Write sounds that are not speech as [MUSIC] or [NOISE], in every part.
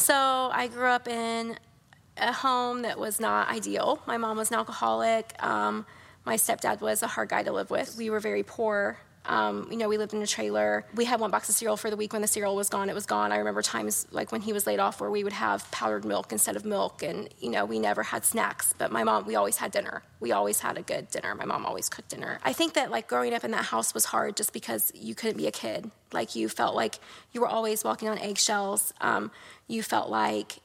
So I grew up in a home that was not ideal. My mom was an alcoholic. Um, my stepdad was a hard guy to live with. We were very poor. Um, you know, we lived in a trailer. We had one box of cereal for the week. When the cereal was gone, it was gone. I remember times like when he was laid off where we would have powdered milk instead of milk, and you know, we never had snacks. But my mom, we always had dinner. We always had a good dinner. My mom always cooked dinner. I think that like growing up in that house was hard just because you couldn't be a kid. Like you felt like you were always walking on eggshells. Um, you felt like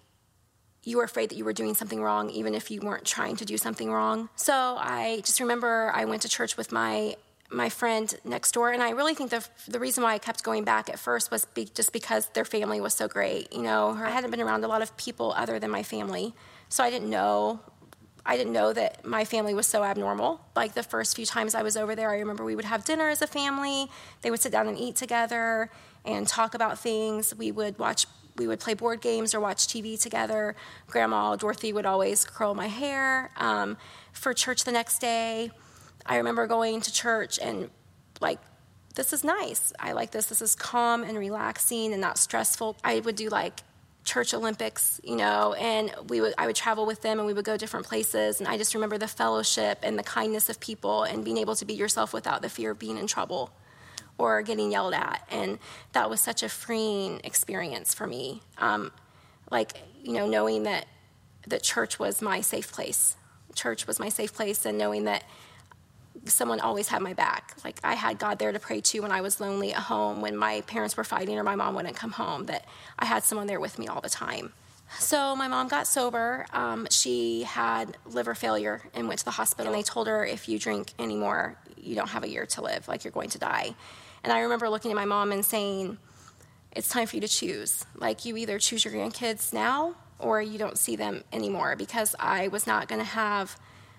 you were afraid that you were doing something wrong, even if you weren't trying to do something wrong. So I just remember I went to church with my my friend next door, and I really think the the reason why I kept going back at first was be, just because their family was so great. You know, I hadn't been around a lot of people other than my family, so I didn't know. I didn't know that my family was so abnormal. Like the first few times I was over there, I remember we would have dinner as a family. They would sit down and eat together and talk about things. We would watch we would play board games or watch TV together. Grandma Dorothy would always curl my hair um, for church the next day. I remember going to church and like, this is nice. I like this. This is calm and relaxing and not stressful. I would do like church Olympics, you know, and we would I would travel with them and we would go different places and I just remember the fellowship and the kindness of people and being able to be yourself without the fear of being in trouble or getting yelled at. And that was such a freeing experience for me. Um, like, you know, knowing that, that church was my safe place. Church was my safe place, and knowing that someone always had my back. Like, I had God there to pray to when I was lonely at home, when my parents were fighting or my mom wouldn't come home, that I had someone there with me all the time. So my mom got sober. Um, she had liver failure and went to the hospital. And they told her, if you drink anymore, you don't have a year to live. Like you're going to die. And I remember looking at my mom and saying, it's time for you to choose. Like, you either choose your grandkids now or you don't see them anymore because I was not going to have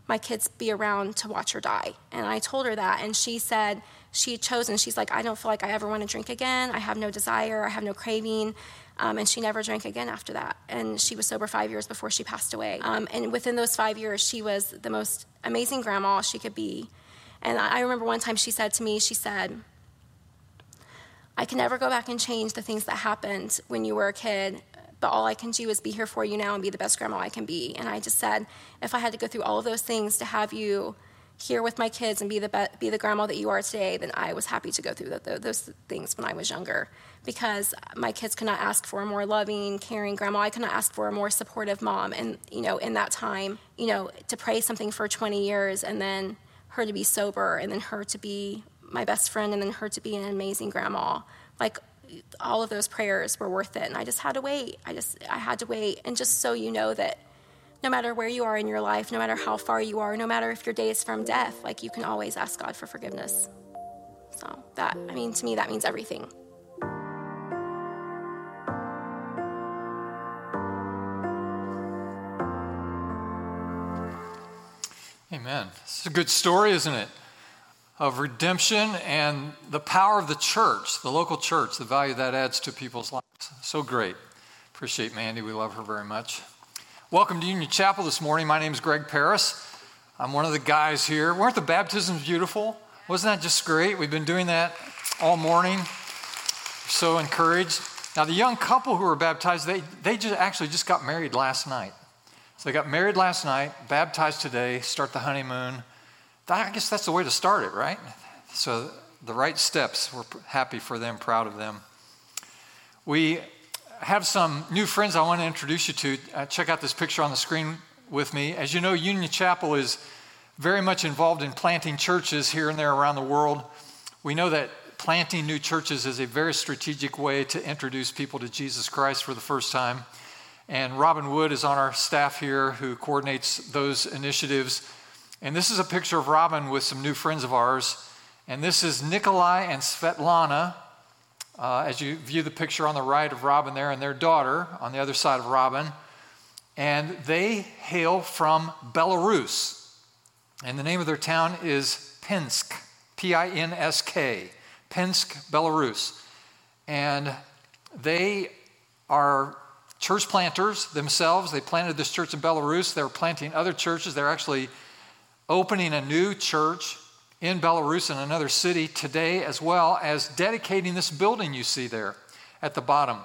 my kids be around to watch her die. And I told her that, and she said she had chosen. She's like, I don't feel like I ever want to drink again. I have no desire, I have no craving. Um, and she never drank again after that. And she was sober five years before she passed away. Um, and within those five years, she was the most amazing grandma she could be. And I remember one time she said to me, she said, I can never go back and change the things that happened when you were a kid, but all I can do is be here for you now and be the best grandma I can be. And I just said, if I had to go through all of those things to have you here with my kids and be the be, be the grandma that you are today, then I was happy to go through the, the, those things when I was younger because my kids could not ask for a more loving, caring grandma. I could not ask for a more supportive mom. And you know, in that time, you know, to pray something for 20 years and then her to be sober and then her to be my best friend and then her to be an amazing grandma. Like all of those prayers were worth it. And I just had to wait. I just, I had to wait. And just so you know that no matter where you are in your life, no matter how far you are, no matter if your day is from death, like you can always ask God for forgiveness. So that, I mean, to me, that means everything. Amen. It's a good story, isn't it? Of redemption and the power of the church, the local church, the value that adds to people's lives. So great. Appreciate Mandy. We love her very much. Welcome to Union Chapel this morning. My name is Greg Ferris. I'm one of the guys here. Weren't the baptisms beautiful? Wasn't that just great? We've been doing that all morning. So encouraged. Now, the young couple who were baptized, they, they just actually just got married last night. So they got married last night, baptized today, start the honeymoon. I guess that's the way to start it, right? So the right steps. We're happy for them, proud of them. We have some new friends I want to introduce you to. Uh, check out this picture on the screen with me. As you know, Union Chapel is very much involved in planting churches here and there around the world. We know that planting new churches is a very strategic way to introduce people to Jesus Christ for the first time. And Robin Wood is on our staff here who coordinates those initiatives. And this is a picture of Robin with some new friends of ours. And this is Nikolai and Svetlana. Uh, as you view the picture on the right of Robin there, and their daughter on the other side of Robin. And they hail from Belarus. And the name of their town is Pinsk, P I N S K, Pinsk, Belarus. And they are church planters themselves. They planted this church in Belarus. They're planting other churches. They're actually opening a new church in Belarus in another city today, as well as dedicating this building you see there at the bottom.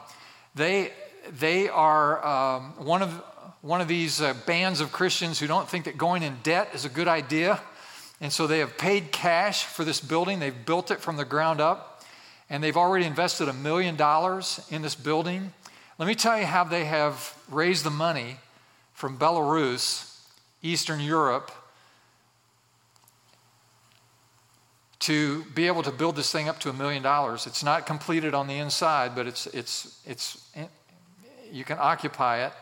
They, they are um, one, of, one of these uh, bands of Christians who don't think that going in debt is a good idea. And so they have paid cash for this building. They've built it from the ground up. And they've already invested a million dollars in this building. Let me tell you how they have raised the money from Belarus, Eastern Europe, to be able to build this thing up to a million dollars. It's not completed on the inside, but it's, it's, it's, you can occupy it.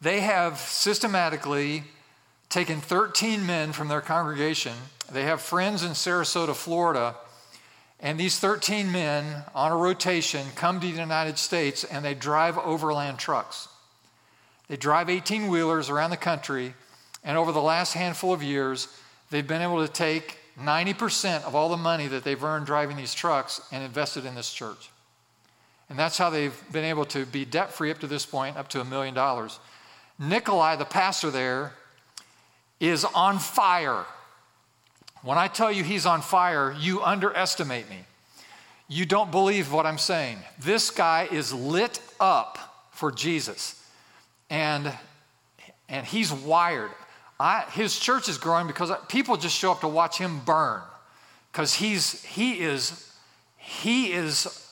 They have systematically taken 13 men from their congregation. They have friends in Sarasota, Florida, and these 13 men on a rotation come to the United States and they drive overland trucks. They drive 18 wheelers around the country, and over the last handful of years, they've been able to take 90% of all the money that they've earned driving these trucks and invested in this church. And that's how they've been able to be debt free up to this point, up to a million dollars. Nikolai, the pastor there, is on fire. When I tell you he's on fire, you underestimate me. You don't believe what I'm saying. This guy is lit up for Jesus. And, and he's wired. I, his church is growing because people just show up to watch him burn because he's he is he is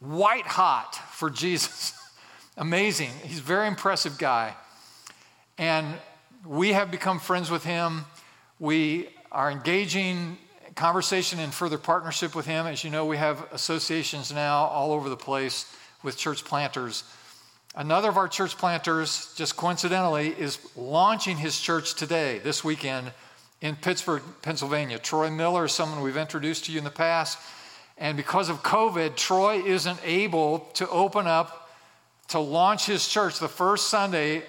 white hot for Jesus. [LAUGHS] Amazing. He's a very impressive guy. And we have become friends with him. We are engaging conversation and further partnership with him. As you know, we have associations now all over the place with church planters Another of our church planters, just coincidentally, is launching his church today, this weekend, in Pittsburgh, Pennsylvania. Troy Miller is someone we've introduced to you in the past. And because of COVID, Troy isn't able to open up to launch his church the first Sunday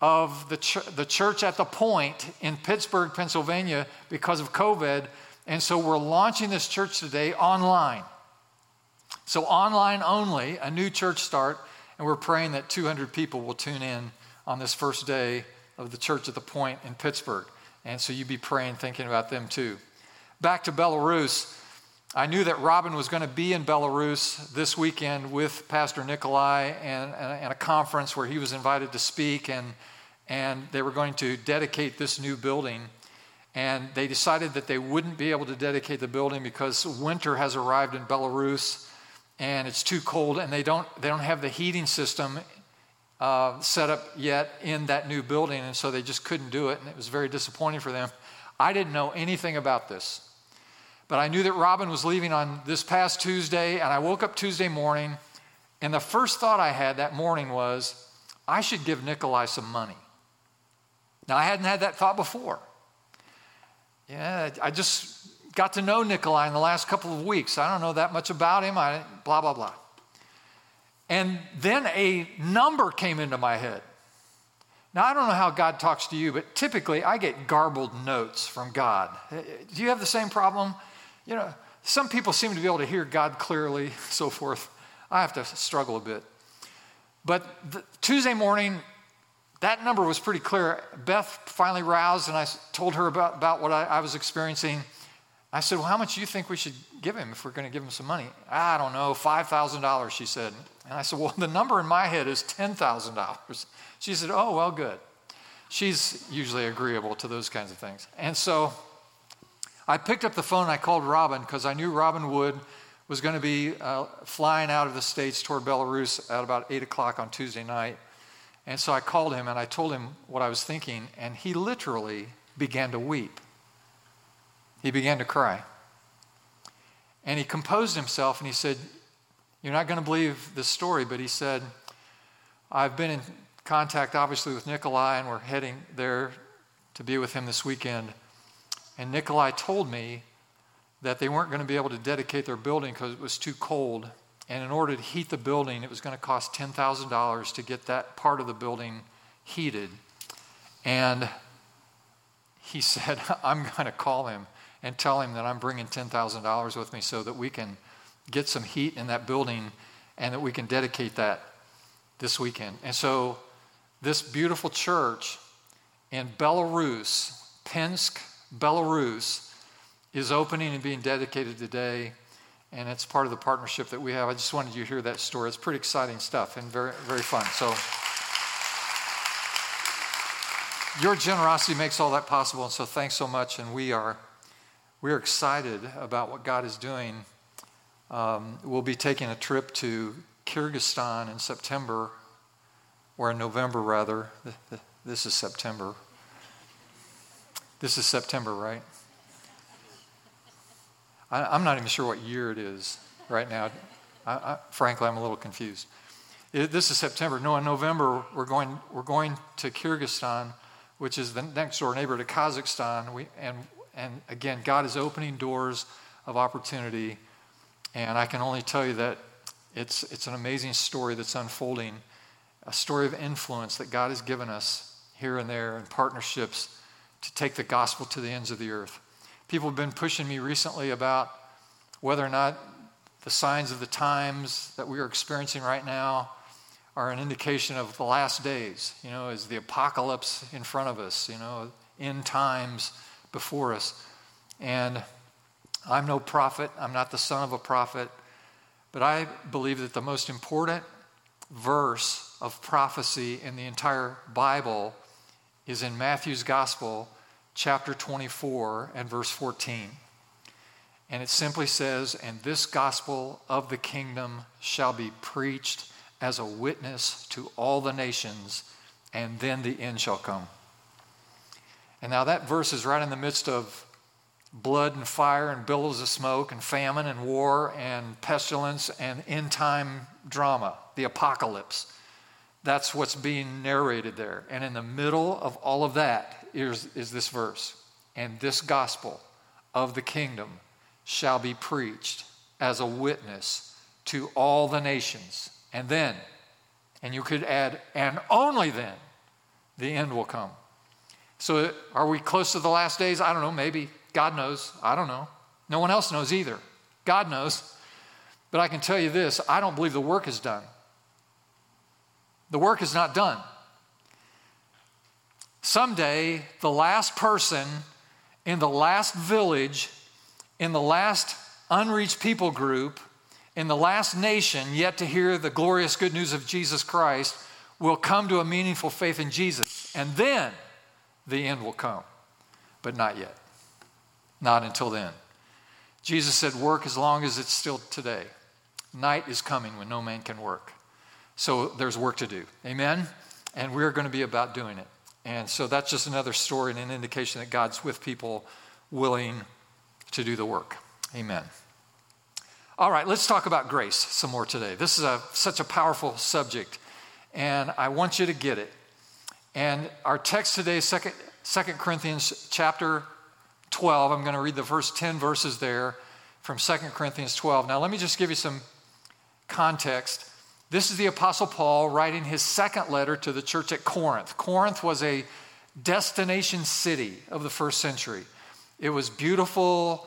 of the, ch- the church at the point in Pittsburgh, Pennsylvania, because of COVID. And so we're launching this church today online. So, online only, a new church start. And we're praying that 200 people will tune in on this first day of the church at the point in Pittsburgh. And so you be praying, thinking about them too. Back to Belarus. I knew that Robin was going to be in Belarus this weekend with Pastor Nikolai and, and, a conference where he was invited to speak, and, and they were going to dedicate this new building. And they decided that they wouldn't be able to dedicate the building because winter has arrived in Belarus and it's too cold, and they don't, they don't have the heating system uh, set up yet in that new building, and so they just couldn't do it, and it was very disappointing for them. I didn't know anything about this, but I knew that Robin was leaving on this past Tuesday, and I woke up Tuesday morning, and the first thought I had that morning was, I should give Nikolai some money. Now, I hadn't had that thought before. Yeah, I just got to know Nikolai in the last couple of weeks. I don't know that much about him. I blah blah blah. And then a number came into my head. Now I don't know how God talks to you, but typically I get garbled notes from God. Do you have the same problem? You know, some people seem to be able to hear God clearly, [LAUGHS] so forth. I have to struggle a bit. But Tuesday morning, that number was pretty clear. Beth finally roused, and I told her about, about what I, I was experiencing. I said, Well, how much do you think we should give him if we're going to give him some money? I don't know, $5,000, she said. And I said, Well, the number in my head is $10,000. She said, Oh, well, good. She's usually agreeable to those kinds of things. And so I picked up the phone and I called Robin because I knew Robin Wood was going to be uh, flying out of the States toward Belarus at about 8 o'clock on Tuesday night. And so I called him and I told him what I was thinking, and he literally began to weep. He began to cry. And he composed himself and he said, You're not going to believe this story, but he said, I've been in contact, obviously, with Nikolai, and we're heading there to be with him this weekend. And Nikolai told me that they weren't going to be able to dedicate their building because it was too cold. And in order to heat the building, it was going to cost $10,000 to get that part of the building heated. And he [LAUGHS] said, I'm going to call him and tell him that I'm bringing $10,000 with me so that we can get some heat in that building and that we can dedicate that this weekend. And so, this beautiful church in Belarus, Pinsk, Belarus, is opening and being dedicated today. and it's part of the partnership that we have. I just wanted you to hear that story. It's pretty exciting stuff and very, very fun. So, your generosity makes all that possible, and so thanks so much. And we are, we are excited about what God is doing. Um, we'll be taking a trip to Kyrgyzstan in September, or in November rather. [LAUGHS] This is September. This is September, right? I, am not even sure what year it is right now. I, I, frankly, I'm a little confused. It, this is September. No, in November, we're going, we're going to Kyrgyzstan, which is the next door neighbor to Kazakhstan. We, and, and again, God is opening doors of opportunity. And I can only tell you that it's, it's an amazing story that's unfolding, a story of influence that God has given us here and there in partnerships to take the gospel to the ends of the earth. People have been pushing me recently about whether or not the signs of the times that we are experiencing right now are an indication of the last days. You know, is the apocalypse in front of us, you know, end times before us. And I'm no prophet, I'm not the son of a prophet, but I believe that the most important verse of prophecy in the entire Bible is in Matthew's Gospel chapter 24 and verse 14. And it simply says, And this gospel of the kingdom shall be preached as a witness to all the nations, and then the end shall come. And now that verse is right in the midst of blood and fire and billows of smoke and famine and war and pestilence and end time drama, the apocalypse. That's what's being narrated there. And in the middle of all of that is, is this verse And this gospel of the kingdom shall be preached as a witness to all the nations. And then, and you could add, and only then, the end will come. So, are we close to the last days? I don't know, maybe. God knows. I don't know. No one else knows either. God knows. But I can tell you this I don't believe the work is done. The work is not done. Someday, the last person in the last village, in the last unreached people group, in the last nation yet to hear the glorious good news of Jesus Christ will come to a meaningful faith in Jesus. And then the end will come. But not yet. Not until then. Jesus said, Work as long as it's still today. Night is coming when no man can work. So there's work to do. Amen? And we're going to be about doing it. And so that's just another story and an indication that God's with people willing to do the work. Amen. All right, let's talk about grace some more today. This is a, such a powerful subject, and I want you to get it. And our text today is 2, 2 Corinthians chapter 12. I'm going to read the first 10 verses there from 2 Corinthians 12. Now, let me just give you some context. This is the Apostle Paul writing his second letter to the church at Corinth. Corinth was a destination city of the first century. It was beautiful,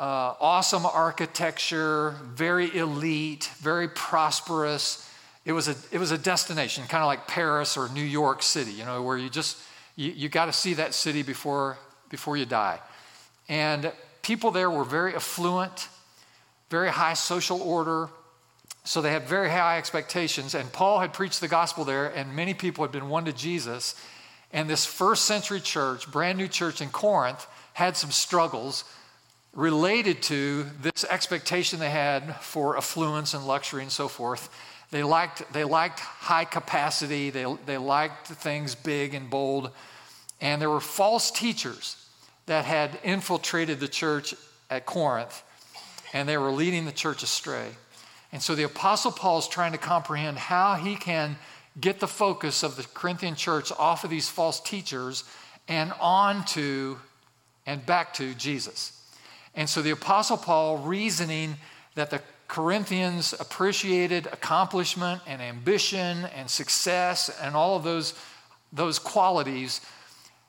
uh, awesome architecture, very elite, very prosperous. It was a, it was a destination, kind of like Paris or New York City, you know, where you just, you, you got to see that city before, before you die. And people there were very affluent, very high social order, so they had very high expectations. And Paul had preached the gospel there, and many people had been won to Jesus. And this first century church, brand new church in Corinth, had some struggles related to this expectation they had for affluence and luxury and so forth. They liked, they liked high capacity, they, they liked things big and bold. And there were false teachers that had infiltrated the church at Corinth, and they were leading the church astray. And so the Apostle Paul is trying to comprehend how he can get the focus of the Corinthian church off of these false teachers and on to and back to Jesus. And so the Apostle Paul, reasoning that the Corinthians appreciated accomplishment and ambition and success and all of those, those qualities,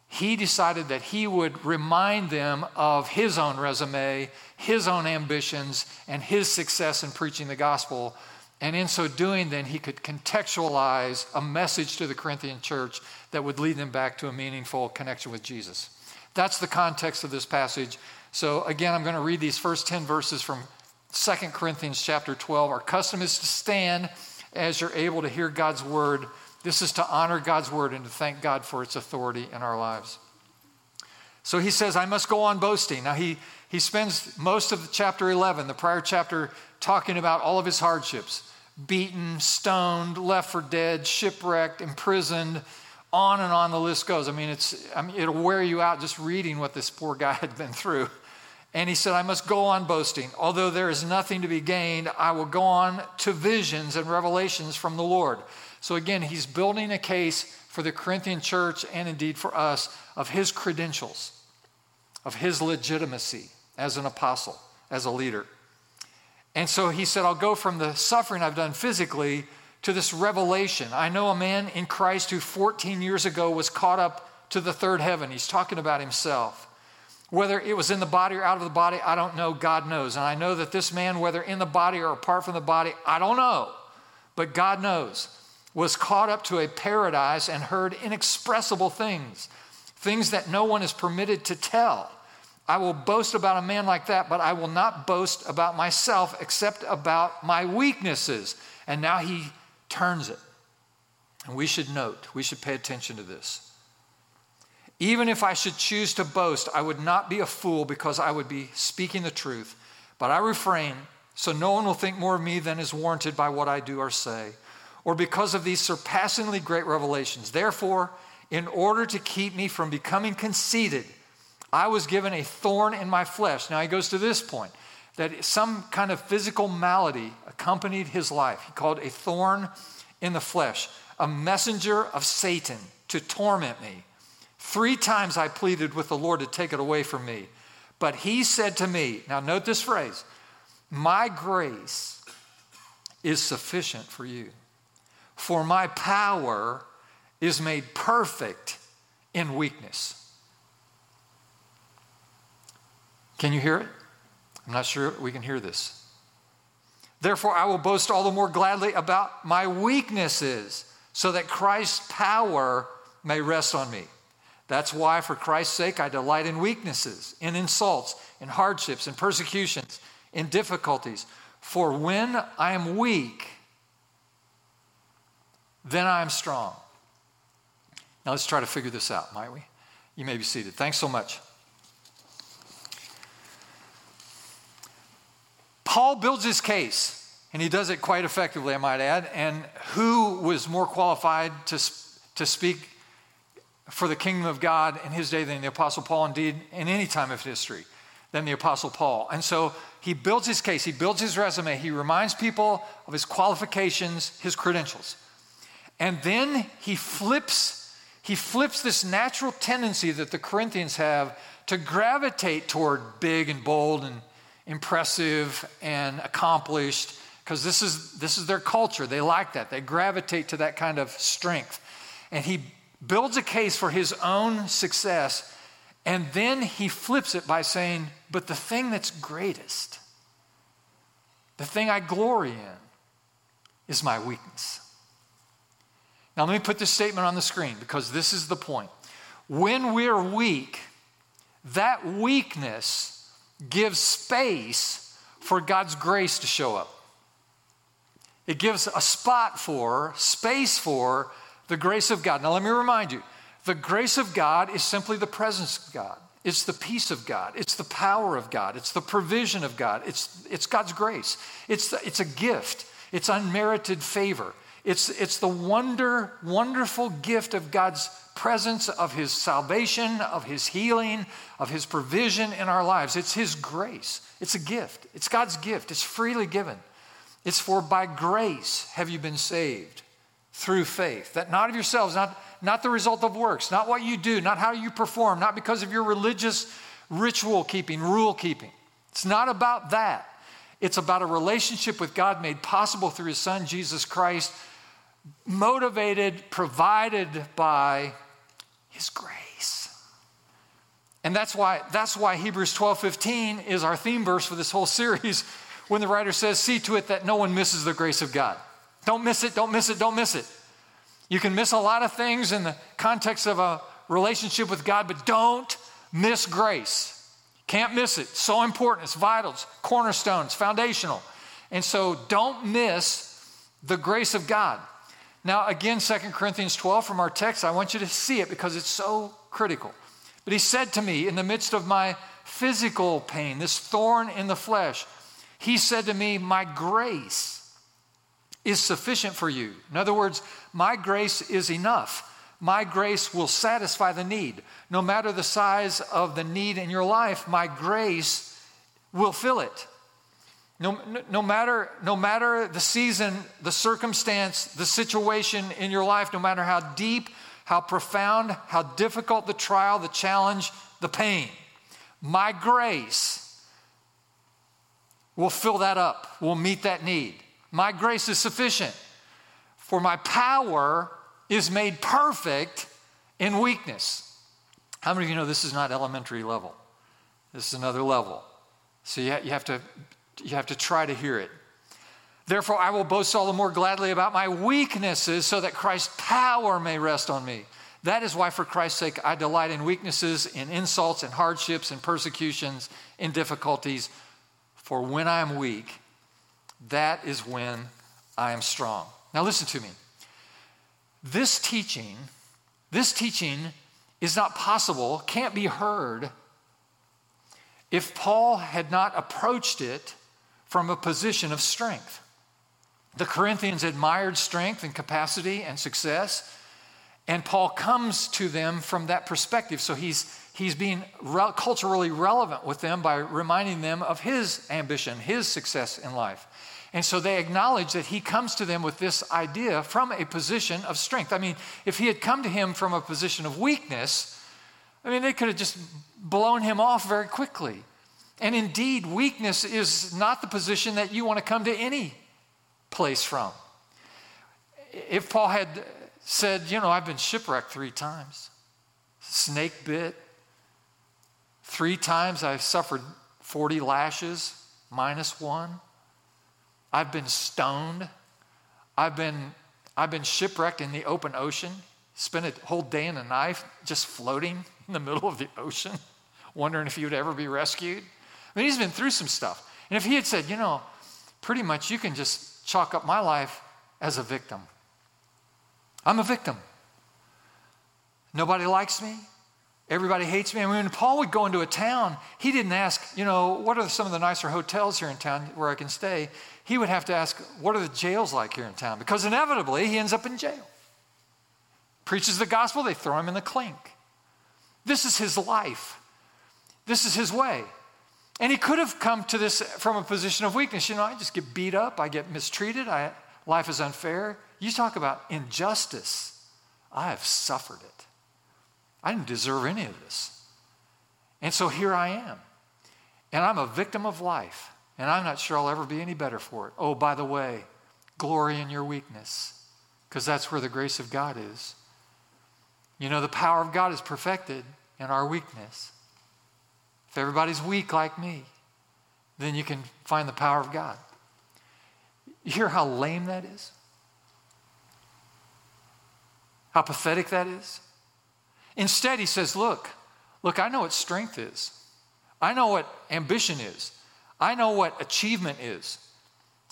he decided that he would remind them of his own resume, his own ambitions, and his success in preaching the gospel. And in so doing, then he could contextualize a message to the Corinthian church that would lead them back to a meaningful connection with Jesus. That's the context of this passage. So, again, I'm going to read these first 10 verses from 2 Corinthians chapter 12. Our custom is to stand as you're able to hear God's word. This is to honor God's word and to thank God for its authority in our lives. So he says, I must go on boasting. Now, he, he spends most of chapter 11, the prior chapter, talking about all of his hardships beaten, stoned, left for dead, shipwrecked, imprisoned, on and on the list goes. I mean, it's, I mean, it'll wear you out just reading what this poor guy [LAUGHS] had been through. And he said, I must go on boasting. Although there is nothing to be gained, I will go on to visions and revelations from the Lord. So again, he's building a case for the Corinthian church and indeed for us of his credentials, of his legitimacy as an apostle, as a leader. And so he said, I'll go from the suffering I've done physically to this revelation. I know a man in Christ who 14 years ago was caught up to the third heaven. He's talking about himself. Whether it was in the body or out of the body, I don't know. God knows. And I know that this man, whether in the body or apart from the body, I don't know, but God knows, was caught up to a paradise and heard inexpressible things, things that no one is permitted to tell. I will boast about a man like that, but I will not boast about myself except about my weaknesses. And now he turns it. And we should note, we should pay attention to this. Even if I should choose to boast, I would not be a fool because I would be speaking the truth. But I refrain so no one will think more of me than is warranted by what I do or say, or because of these surpassingly great revelations. Therefore, in order to keep me from becoming conceited, I was given a thorn in my flesh. Now he goes to this point that some kind of physical malady accompanied his life. He called a thorn in the flesh, a messenger of Satan to torment me. Three times I pleaded with the Lord to take it away from me. But he said to me, now note this phrase, my grace is sufficient for you, for my power is made perfect in weakness. Can you hear it? I'm not sure we can hear this. Therefore, I will boast all the more gladly about my weaknesses, so that Christ's power may rest on me. That's why, for Christ's sake, I delight in weaknesses, in insults, in hardships, in persecutions, in difficulties. For when I am weak, then I am strong. Now let's try to figure this out, might we? You may be seated. Thanks so much. Paul builds his case, and he does it quite effectively, I might add. And who was more qualified to, to speak for the kingdom of God in his day than the Apostle Paul, indeed, in any time of history, than the Apostle Paul. And so he builds his case, he builds his resume, he reminds people of his qualifications, his credentials. And then he flips, he flips this natural tendency that the Corinthians have to gravitate toward big and bold and impressive and accomplished, because this is this is their culture. They like that. They gravitate to that kind of strength. And he builds a case for his own success, and then he flips it by saying, But the thing that's greatest, the thing I glory in, is my weakness. Now, let me put this statement on the screen because this is the point. When we're weak, that weakness gives space for God's grace to show up. It gives a spot for, space for the grace of God. Now, let me remind you the grace of God is simply the presence of God. It's the peace of God. It's the power of God. It's the provision of God. It's, it's God's grace. It's, the, it's a gift. It's unmerited favor. It's, it's the wonder, wonderful gift of God's presence, of His salvation, of His healing, of His provision in our lives. It's His grace. It's a gift. It's God's gift. It's freely given. It's for by grace have you been saved through faith. That not of yourselves, not, not the result of works, not what you do, not how you perform, not because of your religious ritual keeping, rule keeping. It's not about that. It's about a relationship with God made possible through His Son, Jesus Christ, motivated, provided by His grace. And that's why, that's why Hebrews 12 15 is our theme verse for this whole series when the writer says, See to it that no one misses the grace of God. Don't miss it, don't miss it, don't miss it. You can miss a lot of things in the context of a relationship with God, but don't miss grace. Can't miss it. So important. It's vital. It's cornerstone. It's foundational. And so don't miss the grace of God. Now, again, 2 Corinthians 12 from our text, I want you to see it because it's so critical. But he said to me in the midst of my physical pain, this thorn in the flesh, he said to me, My grace is sufficient for you. In other words, my grace is enough. My grace will satisfy the need. No matter the size of the need in your life, my grace will fill it. No, no, matter, no matter the season, the circumstance, the situation in your life, no matter how deep, how profound, how difficult the trial, the challenge, the pain, my grace will fill that up, will meet that need. My grace is sufficient, for my power is made perfect in weakness. How many of you know this is not elementary level? This is another level. So you have to you have to try to hear it. Therefore, I will boast all the more gladly about my weaknesses so that Christ's power may rest on me. That is why, for Christ's sake, I delight in weaknesses, in insults, in hardships, in persecutions, in difficulties. For when I am weak, that is when I am strong. Now, listen to me. This teaching, this teaching is not possible, can't be heard if Paul had not approached it from a position of strength. The Corinthians admired strength and capacity and success, and Paul comes to them from that perspective. So he's, he's being re- culturally relevant with them by reminding them of his ambition, his success in life. And so they acknowledge that he comes to them with this idea from a position of strength. I mean, if he had come to him from a position of weakness, I mean, they could have just blown him off very quickly. And indeed, weakness is not the position that you want to come to any place from. If Paul had said, You know, I've been shipwrecked three times, snake bit, three times I've suffered 40 lashes minus one, I've been stoned, I've been, I've been shipwrecked in the open ocean, spent a whole day in a knife just floating in the middle of the ocean, [LAUGHS] wondering if he would ever be rescued. I mean, he's been through some stuff. And if he had said, you know, pretty much you can just chalk up my life as a victim. I'm a victim. Nobody likes me. Everybody hates me. I mean, when Paul would go into a town, he didn't ask, you know, what are some of the nicer hotels here in town where I can stay? He would have to ask, what are the jails like here in town? Because inevitably he ends up in jail. Preaches the gospel, they throw him in the clink. This is his life. This is his way. And he could have come to this from a position of weakness. You know, I just get beat up, I get mistreated, I, life is unfair. You talk about injustice. I have suffered it. I didn't deserve any of this. And so here I am. And I'm a victim of life. And I'm not sure I'll ever be any better for it. Oh, by the way, glory in your weakness, because that's where the grace of God is. You know, the power of God is perfected in our weakness. If everybody's weak like me, then you can find the power of God. You hear how lame that is? How pathetic that is? Instead, he says, Look, look, I know what strength is. I know what ambition is. I know what achievement is.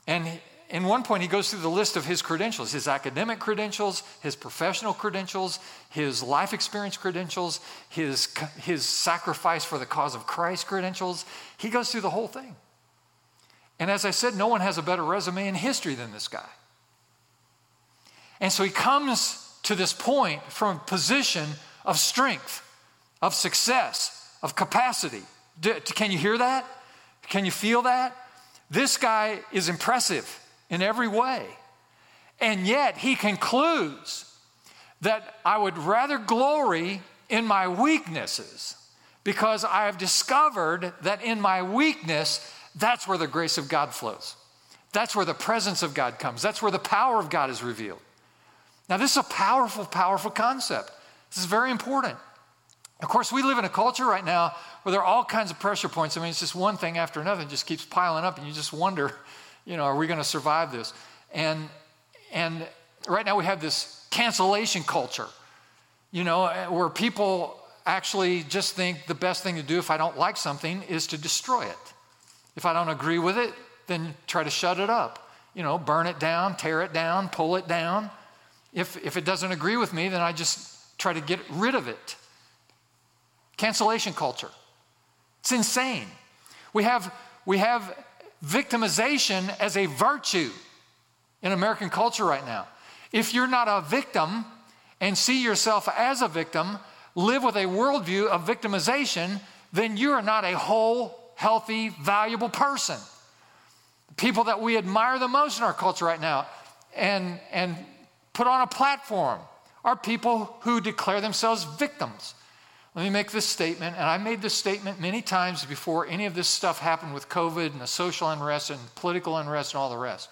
And in one point, he goes through the list of his credentials his academic credentials, his professional credentials, his life experience credentials, his, his sacrifice for the cause of Christ credentials. He goes through the whole thing. And as I said, no one has a better resume in history than this guy. And so he comes to this point from a position of strength, of success, of capacity. Can you hear that? Can you feel that? This guy is impressive in every way. And yet he concludes that I would rather glory in my weaknesses because I have discovered that in my weakness, that's where the grace of God flows. That's where the presence of God comes. That's where the power of God is revealed. Now, this is a powerful, powerful concept. This is very important. Of course, we live in a culture right now where there are all kinds of pressure points. I mean, it's just one thing after another, it just keeps piling up, and you just wonder [LAUGHS] you know, are we going to survive this? And, and right now we have this cancellation culture, you know, eh, where people actually just think the best thing to do if I don't like something is to destroy it. If I don't agree with it, then try to shut it up. You know, burn it down, tear it down, pull it down. If, if it doesn't agree with me, then I just try to get rid of it. Cancellation culture. It's insane. We have, we have victimization as a virtue in American culture right now. If you're not a victim and see yourself as a victim, live with a worldview of victimization, then you are not a whole, healthy, valuable person. People that we admire the most in our culture right now and, and put on a platform are people who declare themselves victims. Let me make this statement, and I made this statement many times before any of this stuff happened with COVID and the social unrest and political unrest and all the rest.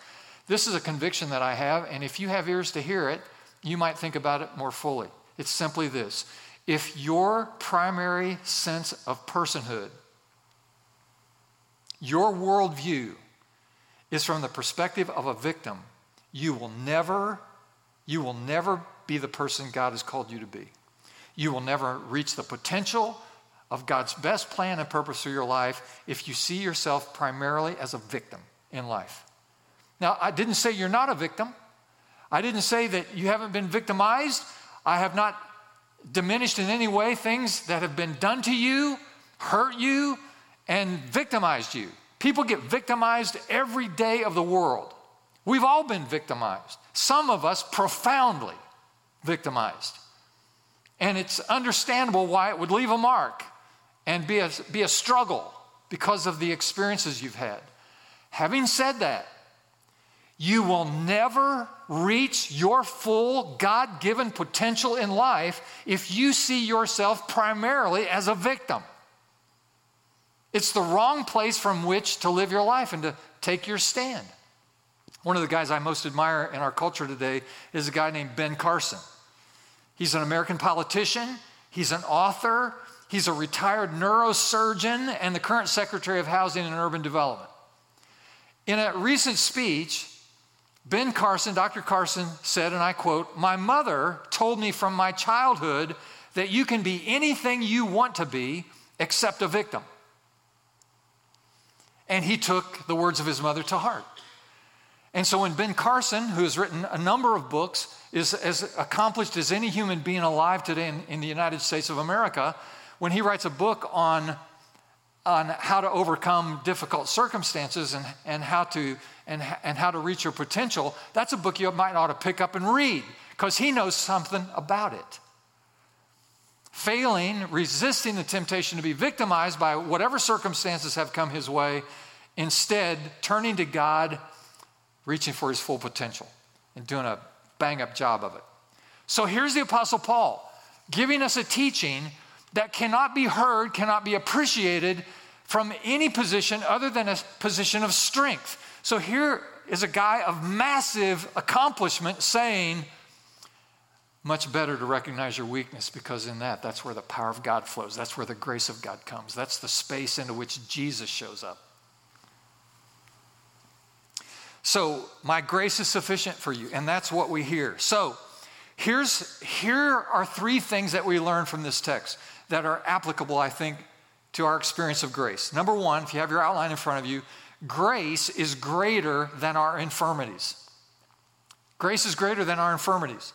This is a conviction that I have, and if you have ears to hear it, you might think about it more fully. It's simply this if your primary sense of personhood, your worldview is from the perspective of a victim, you will never, you will never be the person God has called you to be. You will never reach the potential of God's best plan and purpose for your life if you see yourself primarily as a victim in life. Now, I didn't say you're not a victim. I didn't say that you haven't been victimized. I have not diminished in any way things that have been done to you, hurt you, and victimized you. People get victimized every day of the world. We've all been victimized, some of us profoundly victimized. And it's understandable why it would leave a mark and be a, be a struggle because of the experiences you've had. Having said that, you will never reach your full God given potential in life if you see yourself primarily as a victim. It's the wrong place from which to live your life and to take your stand. One of the guys I most admire in our culture today is a guy named Ben Carson. He's an American politician, he's an author, he's a retired neurosurgeon, and the current Secretary of Housing and Urban Development. In a recent speech, Ben Carson, Dr. Carson said, and I quote, My mother told me from my childhood that you can be anything you want to be except a victim. And he took the words of his mother to heart. And so when Ben Carson, who has written a number of books, is as accomplished as any human being alive today in, in the United States of America, when he writes a book on, on how to overcome difficult circumstances and, and how to and, and how to reach your potential, that's a book you might ought to pick up and read because he knows something about it. Failing, resisting the temptation to be victimized by whatever circumstances have come his way, instead turning to God, reaching for his full potential, and doing a bang up job of it. So here's the Apostle Paul giving us a teaching that cannot be heard, cannot be appreciated from any position other than a position of strength. So here is a guy of massive accomplishment saying, much better to recognize your weakness because in that, that's where the power of God flows. That's where the grace of God comes. That's the space into which Jesus shows up. So, my grace is sufficient for you, and that's what we hear. So, here's here are three things that we learn from this text that are applicable, I think, to our experience of grace. Number one, if you have your outline in front of you, grace is greater than our infirmities. Grace is greater than our infirmities.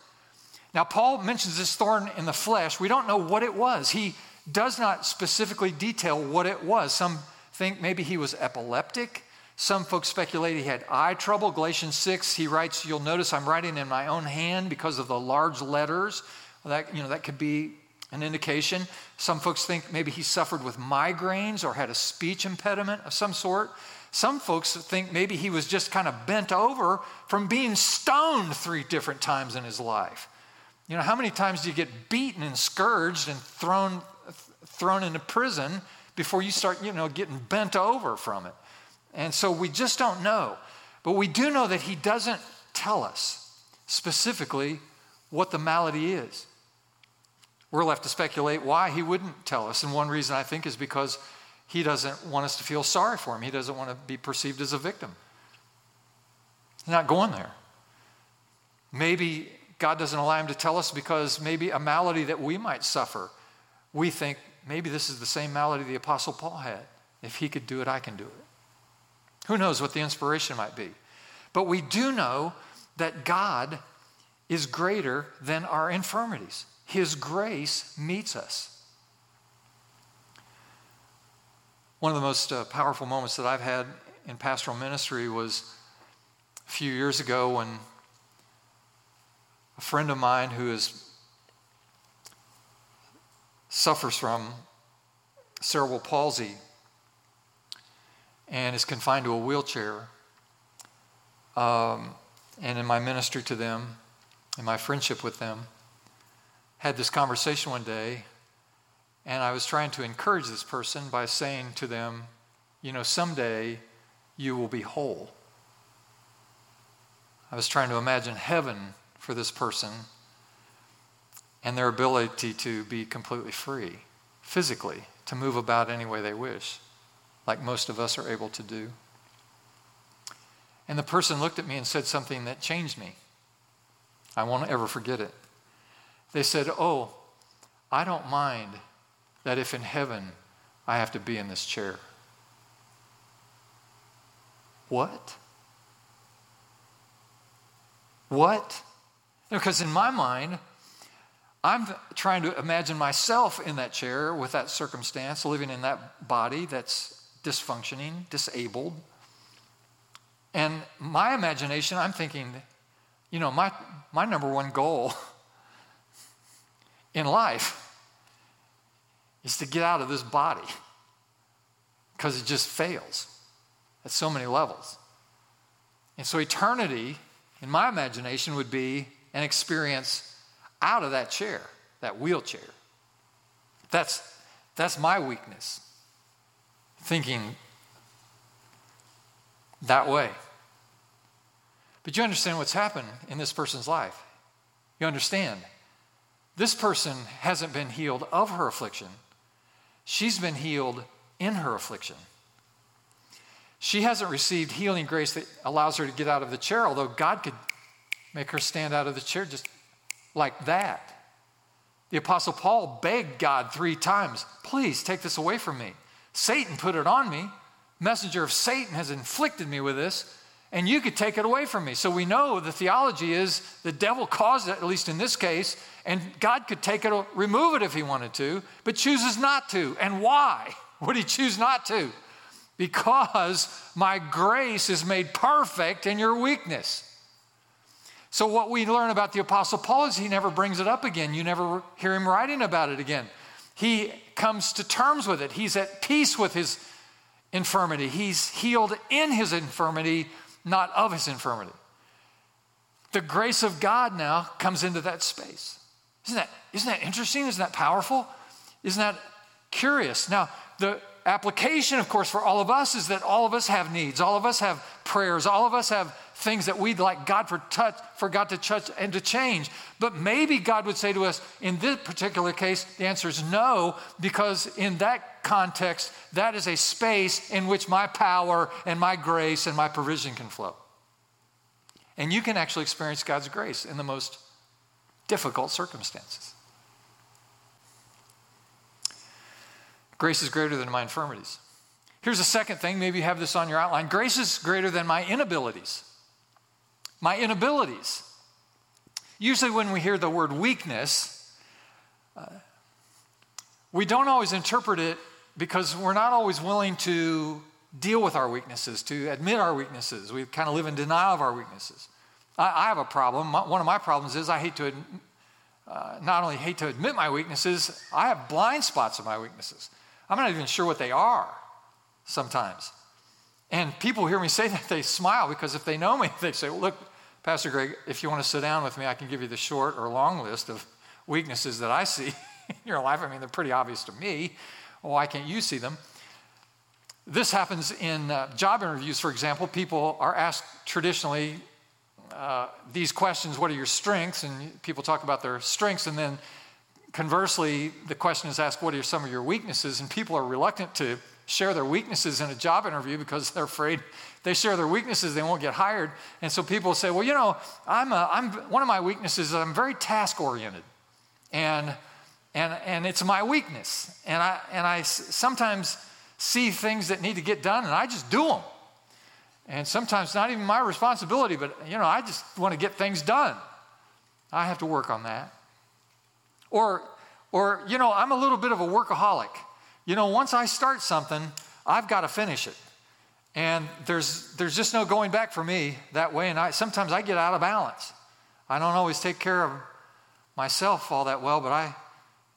Now, Paul mentions this thorn in the flesh. We don't know what it was. He does not specifically detail what it was. Some think maybe he was epileptic. Some folks speculate he had eye trouble. Galatians 6, he writes, You'll notice I'm writing in my own hand because of the large letters. That, you know, that could be an indication. Some folks think maybe he suffered with migraines or had a speech impediment of some sort. Some folks think maybe he was just kind of bent over from being stoned three different times in his life. You know, how many times do you get beaten and scourged and thrown, thrown into prison before you start, you know, getting bent over from it? And so we just don't know. But we do know that he doesn't tell us specifically what the malady is. We're left to speculate why he wouldn't tell us. And one reason I think is because he doesn't want us to feel sorry for him. He doesn't want to be perceived as a victim. He's not going there. Maybe God doesn't allow him to tell us because maybe a malady that we might suffer we think maybe this is the same malady the Apostle Paul had. If he could do it, I can do it. Who knows what the inspiration might be? But we do know that God is greater than our infirmities. His grace meets us. One of the most uh, powerful moments that I've had in pastoral ministry was a few years ago when a friend of mine who is suffers from cerebral palsy and is confined to a wheelchair. Um, and in my ministry to them, in my friendship with them, had this conversation one day, and I was trying to encourage this person by saying to them, you know, someday you will be whole. I was trying to imagine heaven for this person and their ability to be completely free physically, to move about any way they wish, like most of us are able to do. And the person looked at me and said something that changed me. I won't ever forget it. They said, Oh, I don't mind that if in heaven I have to be in this chair. What? What? Because in my mind, I'm trying to imagine myself in that chair with that circumstance, living in that body that's dysfunctioning, disabled. And my imagination, I'm thinking, you know, my, my number one goal [LAUGHS] in life is to get out of this body because it just fails at so many levels. And so, eternity, in my imagination, would be an experience out of that chair, that wheelchair. That's, that's my weakness, thinking that way. But you understand what's happened in this person's life. You understand. This person hasn't been healed of her affliction, she's been healed in her affliction. She hasn't received healing grace that allows her to get out of the chair, although God could make her stand out of the chair just like that. The Apostle Paul begged God three times, please take this away from me. Satan put it on me. Messenger of Satan has inflicted me with this, and you could take it away from me. So we know the theology is the devil caused it, at least in this case, and God could take it, or remove it if he wanted to, but chooses not to. And why would he choose not to? Because my grace is made perfect in your weakness. So, what we learn about the Apostle Paul is he never brings it up again. You never hear him writing about it again. He comes to terms with it. He's at peace with his infirmity. He's healed in his infirmity, not of his infirmity. The grace of God now comes into that space. Isn't that, isn't that interesting? Isn't that powerful? Isn't that curious? Now, the application, of course, for all of us is that all of us have needs, all of us have prayers, all of us have things that we'd like God for touch, for God to touch and to change. But maybe God would say to us, in this particular case, the answer is no, because in that context, that is a space in which my power and my grace and my provision can flow. And you can actually experience God's grace in the most difficult circumstances. Grace is greater than my infirmities. Here's a second thing, maybe you have this on your outline. Grace is greater than my inabilities my inabilities. Usually, when we hear the word weakness, uh, we don't always interpret it because we're not always willing to deal with our weaknesses, to admit our weaknesses. We kind of live in denial of our weaknesses. I, I have a problem. My, one of my problems is I hate to, uh, not only hate to admit my weaknesses, I have blind spots of my weaknesses. I'm not even sure what they are sometimes. And people hear me say [LAUGHS] that, they smile because if they know me, they say, well, Look, Pastor Greg, if you want to sit down with me, I can give you the short or long list of weaknesses that I see [LAUGHS] in your life. I mean, they're pretty obvious to me. Why can't you see them? This happens in uh, job interviews, for example. People are asked traditionally uh, these questions What are your strengths? And people talk about their strengths. And then conversely, the question is asked What are some of your weaknesses? And people are reluctant to share their weaknesses in a job interview because they're afraid they share their weaknesses, they won't get hired. And so people say, well, you know, I'm, a, I'm one of my weaknesses is I'm very task oriented. And And, and it's my weakness. And I, and I sometimes see things that need to get done and I just do them. And sometimes not even my responsibility, but you know, I just want to get things done. I have to work on that. Or, or you know, I'm a little bit of a workaholic. You know, once I start something, I've got to finish it. And there's, there's just no going back for me that way. And I, sometimes I get out of balance. I don't always take care of myself all that well, but I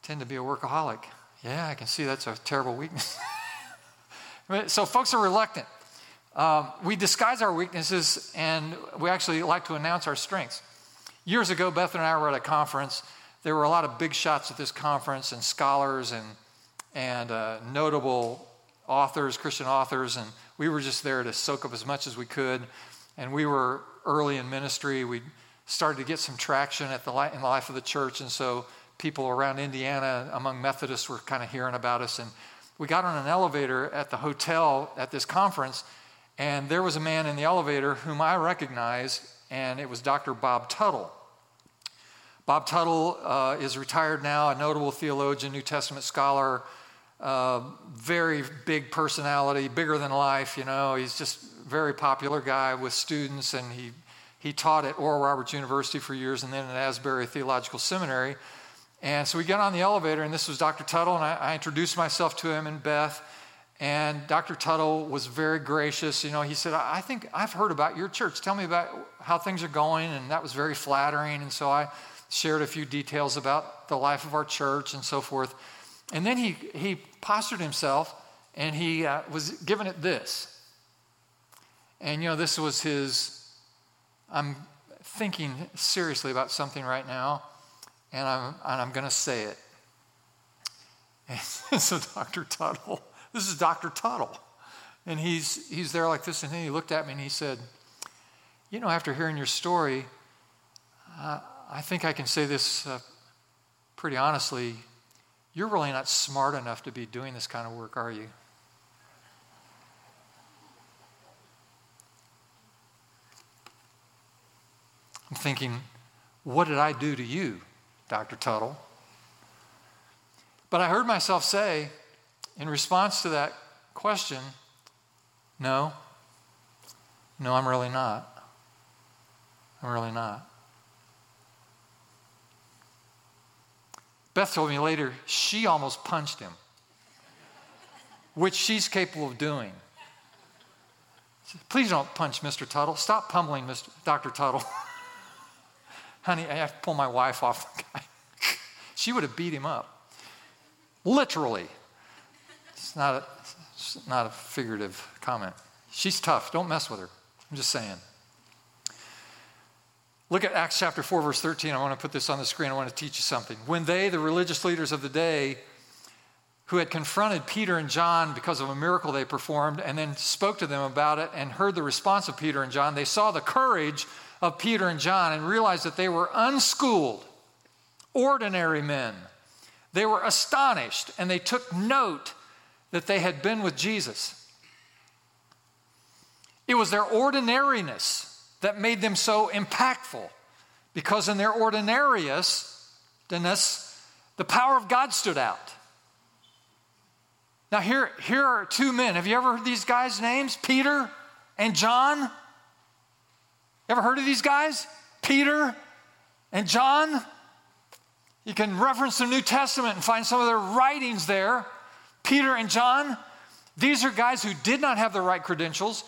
tend to be a workaholic. Yeah, I can see that's a terrible weakness. [LAUGHS] so folks are reluctant. Um, we disguise our weaknesses and we actually like to announce our strengths. Years ago, Beth and I were at a conference. There were a lot of big shots at this conference and scholars and, and uh, notable authors, Christian authors, and we were just there to soak up as much as we could. And we were early in ministry. We started to get some traction at the in the life of the church, and so people around Indiana, among Methodists, were kind of hearing about us. And we got on an elevator at the hotel at this conference, and there was a man in the elevator whom I recognized, and it was Dr. Bob Tuttle. Bob Tuttle uh, is retired now, a notable theologian, New Testament scholar, very big personality, bigger than life, you know. He's just very popular guy with students, and he, he taught at Oral Roberts University for years and then at Asbury Theological Seminary. And so we got on the elevator, and this was Dr. Tuttle, and I, I introduced myself to him and Beth. And Dr. Tuttle was very gracious. You know, he said, I think I've heard about your church. Tell me about how things are going. And that was very flattering. And so I shared a few details about the life of our church and so forth. And then he, he postured himself and he uh, was given it this. And, you know, this was his, I'm thinking seriously about something right now, and I'm, and I'm going to say it. [LAUGHS] And so, Dr. Tuttle, this is Dr. Tuttle. And he's, he's there like this, and then he looked at me and he said, You know, after hearing your story, uh, I think I can say this uh, pretty honestly. You're really not smart enough to be doing this kind of work, are you? I'm thinking, what did I do to you, Dr. Tuttle? But I heard myself say, in response to that question, no, no, I'm really not. I'm really not. Beth told me later she almost punched him, which she's capable of doing. Please don't punch Mr. Tuttle. Stop pummeling Mr. Dr. Tuttle. [LAUGHS] Honey, I have to pull my wife off the guy. [LAUGHS] she would have beat him up. Literally. It's not a, it's not a figurative comment. She's tough. Don't mess with her. I'm just saying. Look at Acts chapter 4, verse 13. I want to put this on the screen. I want to teach you something. When they, the religious leaders of the day, who had confronted Peter and John because of a miracle they performed and then spoke to them about it and heard the response of Peter and John, they saw the courage of Peter and John and realized that they were unschooled, ordinary men. They were astonished and they took note that they had been with Jesus. It was their ordinariness that made them so impactful. Because in their ordinariness, the power of God stood out. Now, here, here are two men. Have you ever heard these guys' names? Peter and John? Ever heard of these guys? Peter and John? You can reference the New Testament and find some of their writings there. Peter and John, these are guys who did not have the right credentials,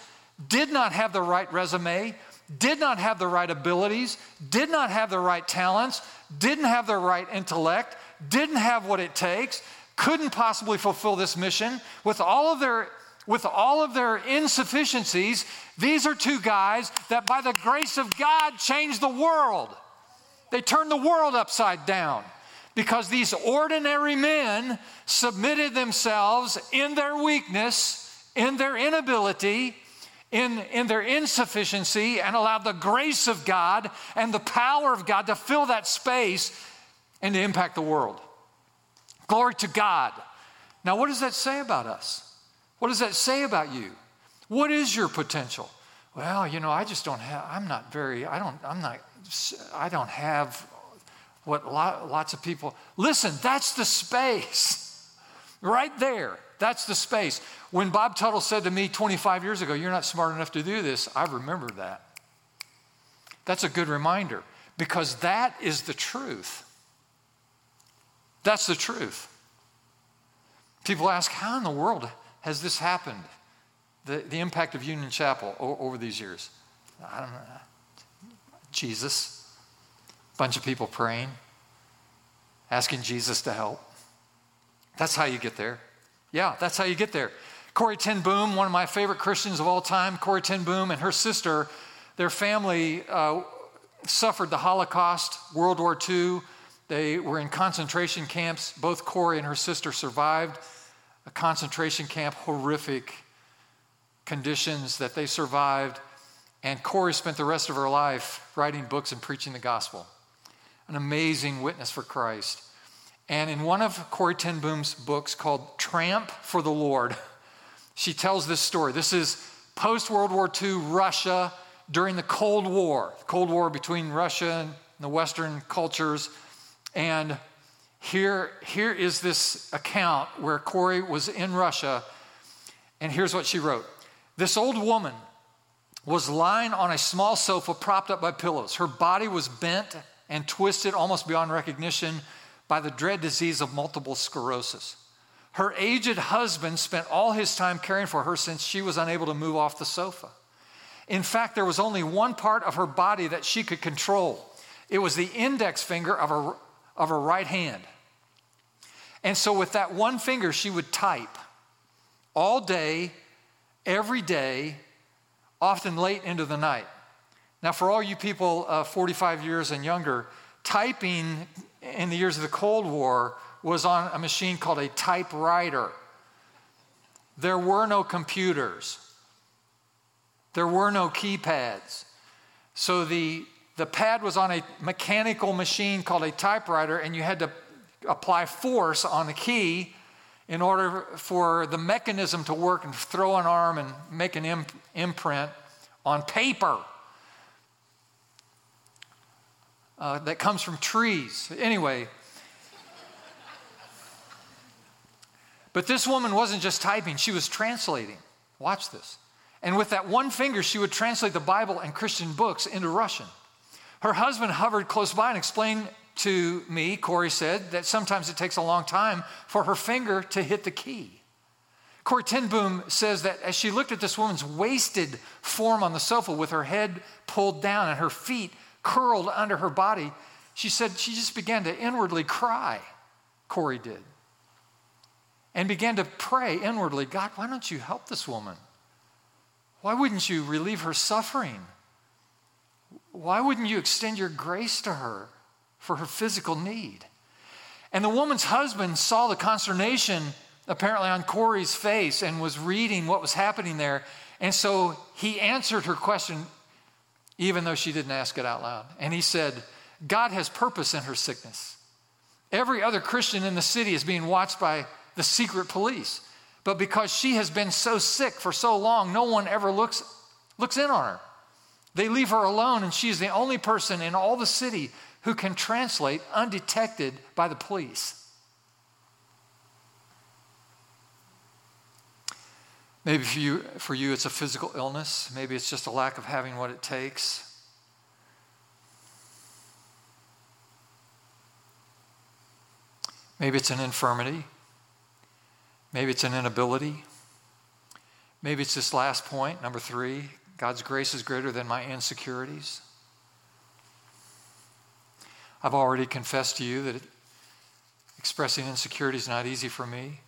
did not have the right resume, did not have the right abilities, did not have the right talents, didn't have the right intellect, didn't have what it takes, couldn't possibly fulfill this mission with all of their with all of their insufficiencies, these are two guys that by the grace of God changed the world. They turned the world upside down because these ordinary men submitted themselves in their weakness, in their inability, in, in their insufficiency and allow the grace of God and the power of God to fill that space and to impact the world. Glory to God. Now, what does that say about us? What does that say about you? What is your potential? Well, you know, I just don't have, I'm not very, I don't, I'm not, I don't have what lots of people, listen, that's the space [LAUGHS] right there. That's the space. When Bob Tuttle said to me 25 years ago, You're not smart enough to do this, I remember that. That's a good reminder because that is the truth. That's the truth. People ask, How in the world has this happened? The, the impact of Union Chapel o- over these years. I don't know. Jesus, bunch of people praying, asking Jesus to help. That's how you get there. Yeah, that's how you get there. Corrie ten Boom, one of my favorite Christians of all time, Corrie ten Boom and her sister, their family uh, suffered the Holocaust, World War II. They were in concentration camps. Both Corrie and her sister survived a concentration camp, horrific conditions that they survived. And Corrie spent the rest of her life writing books and preaching the gospel. An amazing witness for Christ. And in one of Corrie ten Boom's books called Tramp for the Lord, she tells this story. This is post World War II Russia during the Cold War, the Cold War between Russia and the Western cultures. And here, here is this account where Corrie was in Russia, and here's what she wrote This old woman was lying on a small sofa propped up by pillows. Her body was bent and twisted almost beyond recognition by the dread disease of multiple sclerosis. Her aged husband spent all his time caring for her since she was unable to move off the sofa. In fact, there was only one part of her body that she could control it was the index finger of her, of her right hand. And so, with that one finger, she would type all day, every day, often late into the night. Now, for all you people uh, 45 years and younger, typing in the years of the Cold War was on a machine called a typewriter. There were no computers, there were no keypads. So the, the pad was on a mechanical machine called a typewriter, and you had to apply force on the key in order for the mechanism to work and throw an arm and make an imprint on paper uh, that comes from trees. Anyway, but this woman wasn't just typing, she was translating. Watch this. And with that one finger, she would translate the Bible and Christian books into Russian. Her husband hovered close by and explained to me, Corrie said, that sometimes it takes a long time for her finger to hit the key. Corrie ten Boom says that as she looked at this woman's wasted form on the sofa with her head pulled down and her feet curled under her body, she said she just began to inwardly cry. Corrie did. And began to pray inwardly God, why don't you help this woman? Why wouldn't you relieve her suffering? Why wouldn't you extend your grace to her? for her physical need. And the woman's husband saw the consternation apparently on Corrie's face and was reading what was happening there. And so he answered her question, even though she didn't ask it out loud. And he said, God has purpose in her sickness. Every other Christian in the city is being watched by the secret police. But because she has been so sick for so long, no one ever looks, looks in on her. They leave her alone, and she's the only person in all the city who can translate undetected by the police. Maybe for you, for you, it's a physical illness. Maybe it's just a lack of having what it takes. Maybe it's an infirmity. Maybe it's an inability. Maybe it's this last point, number three God's grace is greater than my insecurities. I've already confessed to you that expressing insecurity is not easy for me.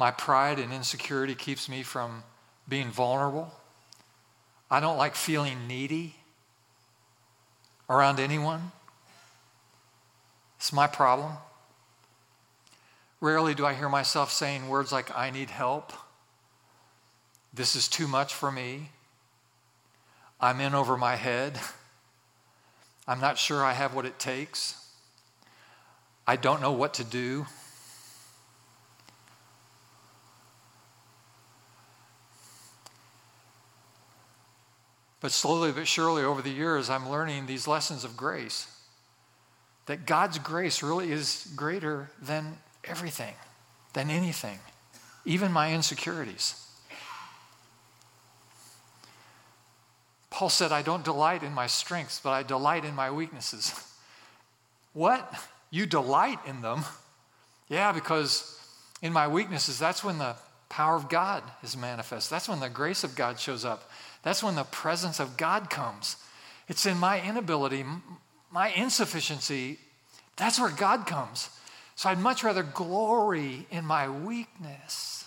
My pride and insecurity keeps me from being vulnerable. I don't like feeling needy around anyone. It's my problem. Rarely do I hear myself saying words like, I need help. This is too much for me. I'm in over my head. I'm not sure I have what it takes. I don't know what to do. But slowly but surely over the years, I'm learning these lessons of grace. that God's grace really is greater than everything, than anything, even my insecurities. Paul said, I don't delight in my strengths, but I delight in my weaknesses. what? You delight in them? Yeah, because in my weaknesses, that's when the power of God is manifest. That's when the grace of God shows up. That's when the presence of God comes. It's in my inability, my insufficiency. That's where God comes. So I'd much rather glory in my weakness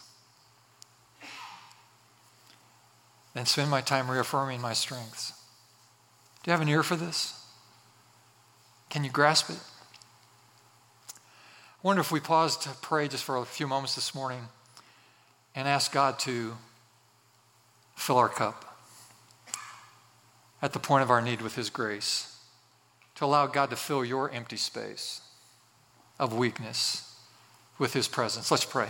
than spend my time reaffirming my strengths. Do you have an ear for this? Can you grasp it? I wonder if we pause to pray just for a few moments this morning and ask God to fill our cup at the point of our need with His grace, to allow God to fill your empty space of weakness with His presence. Let's pray.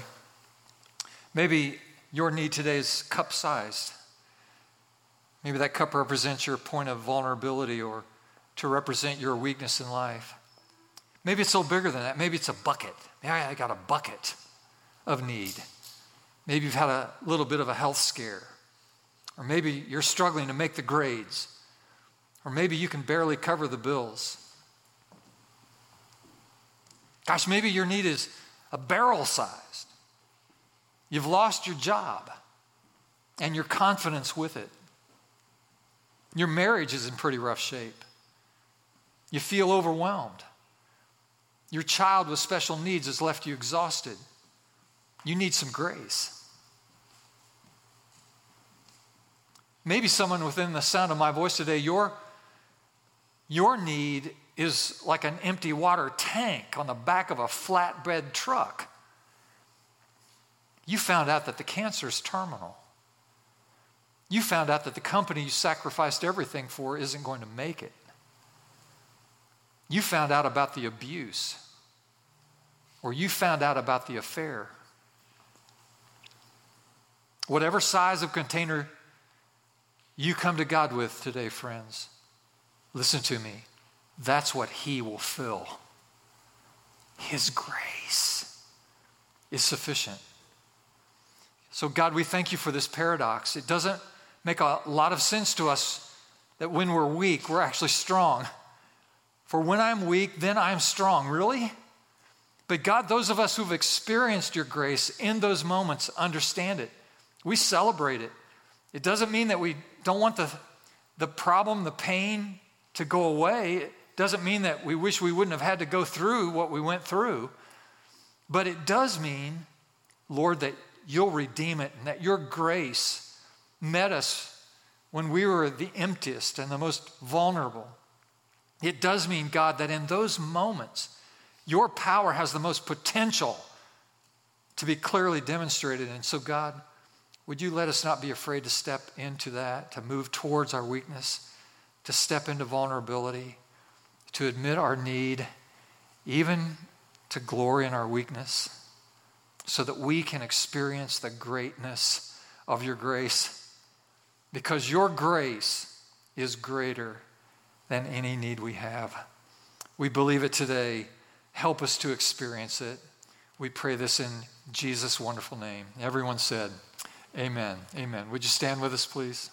Maybe your need today is cup sized. Maybe that cup represents your point of vulnerability or to represent your weakness in life. Maybe it's a little bigger than that. Maybe it's a bucket. Maybe I got a bucket of need. Maybe you've had a little bit of a health scare. Or maybe you're struggling to make the grades. Or maybe you can barely cover the bills. Gosh, maybe your need is a barrel sized. You've lost your job and your confidence with it. Your marriage is in pretty rough shape. You feel overwhelmed. Your child with special needs has left you exhausted. You need some grace. Maybe someone within the sound of my voice today, your, your need is like an empty water tank on the back of a flatbed truck. You found out that the cancer is terminal. You found out that the company you sacrificed everything for isn't going to make it. You found out about the abuse, or you found out about the affair. Whatever size of container you come to God with today, friends, listen to me. That's what He will fill. His grace is sufficient. So, God, we thank you for this paradox. It doesn't make a lot of sense to us that when we're weak, we're actually strong. For when I'm weak, then I'm strong. Really? But God, those of us who've experienced your grace in those moments understand it. We celebrate it. It doesn't mean that we don't want the, the problem, the pain to go away. Doesn't mean that we wish we wouldn't have had to go through what we went through. But it does mean, Lord, that you'll redeem it and that your grace met us when we were the emptiest and the most vulnerable. It does mean, God, that in those moments, your power has the most potential to be clearly demonstrated. And so, God, would you let us not be afraid to step into that, to move towards our weakness, to step into vulnerability, to admit our need, even to glory in our weakness, so that we can experience the greatness of your grace. Because your grace is greater than any need we have. We believe it today. Help us to experience it. We pray this in Jesus' wonderful name. Everyone said, Amen. Amen. Would you stand with us, please?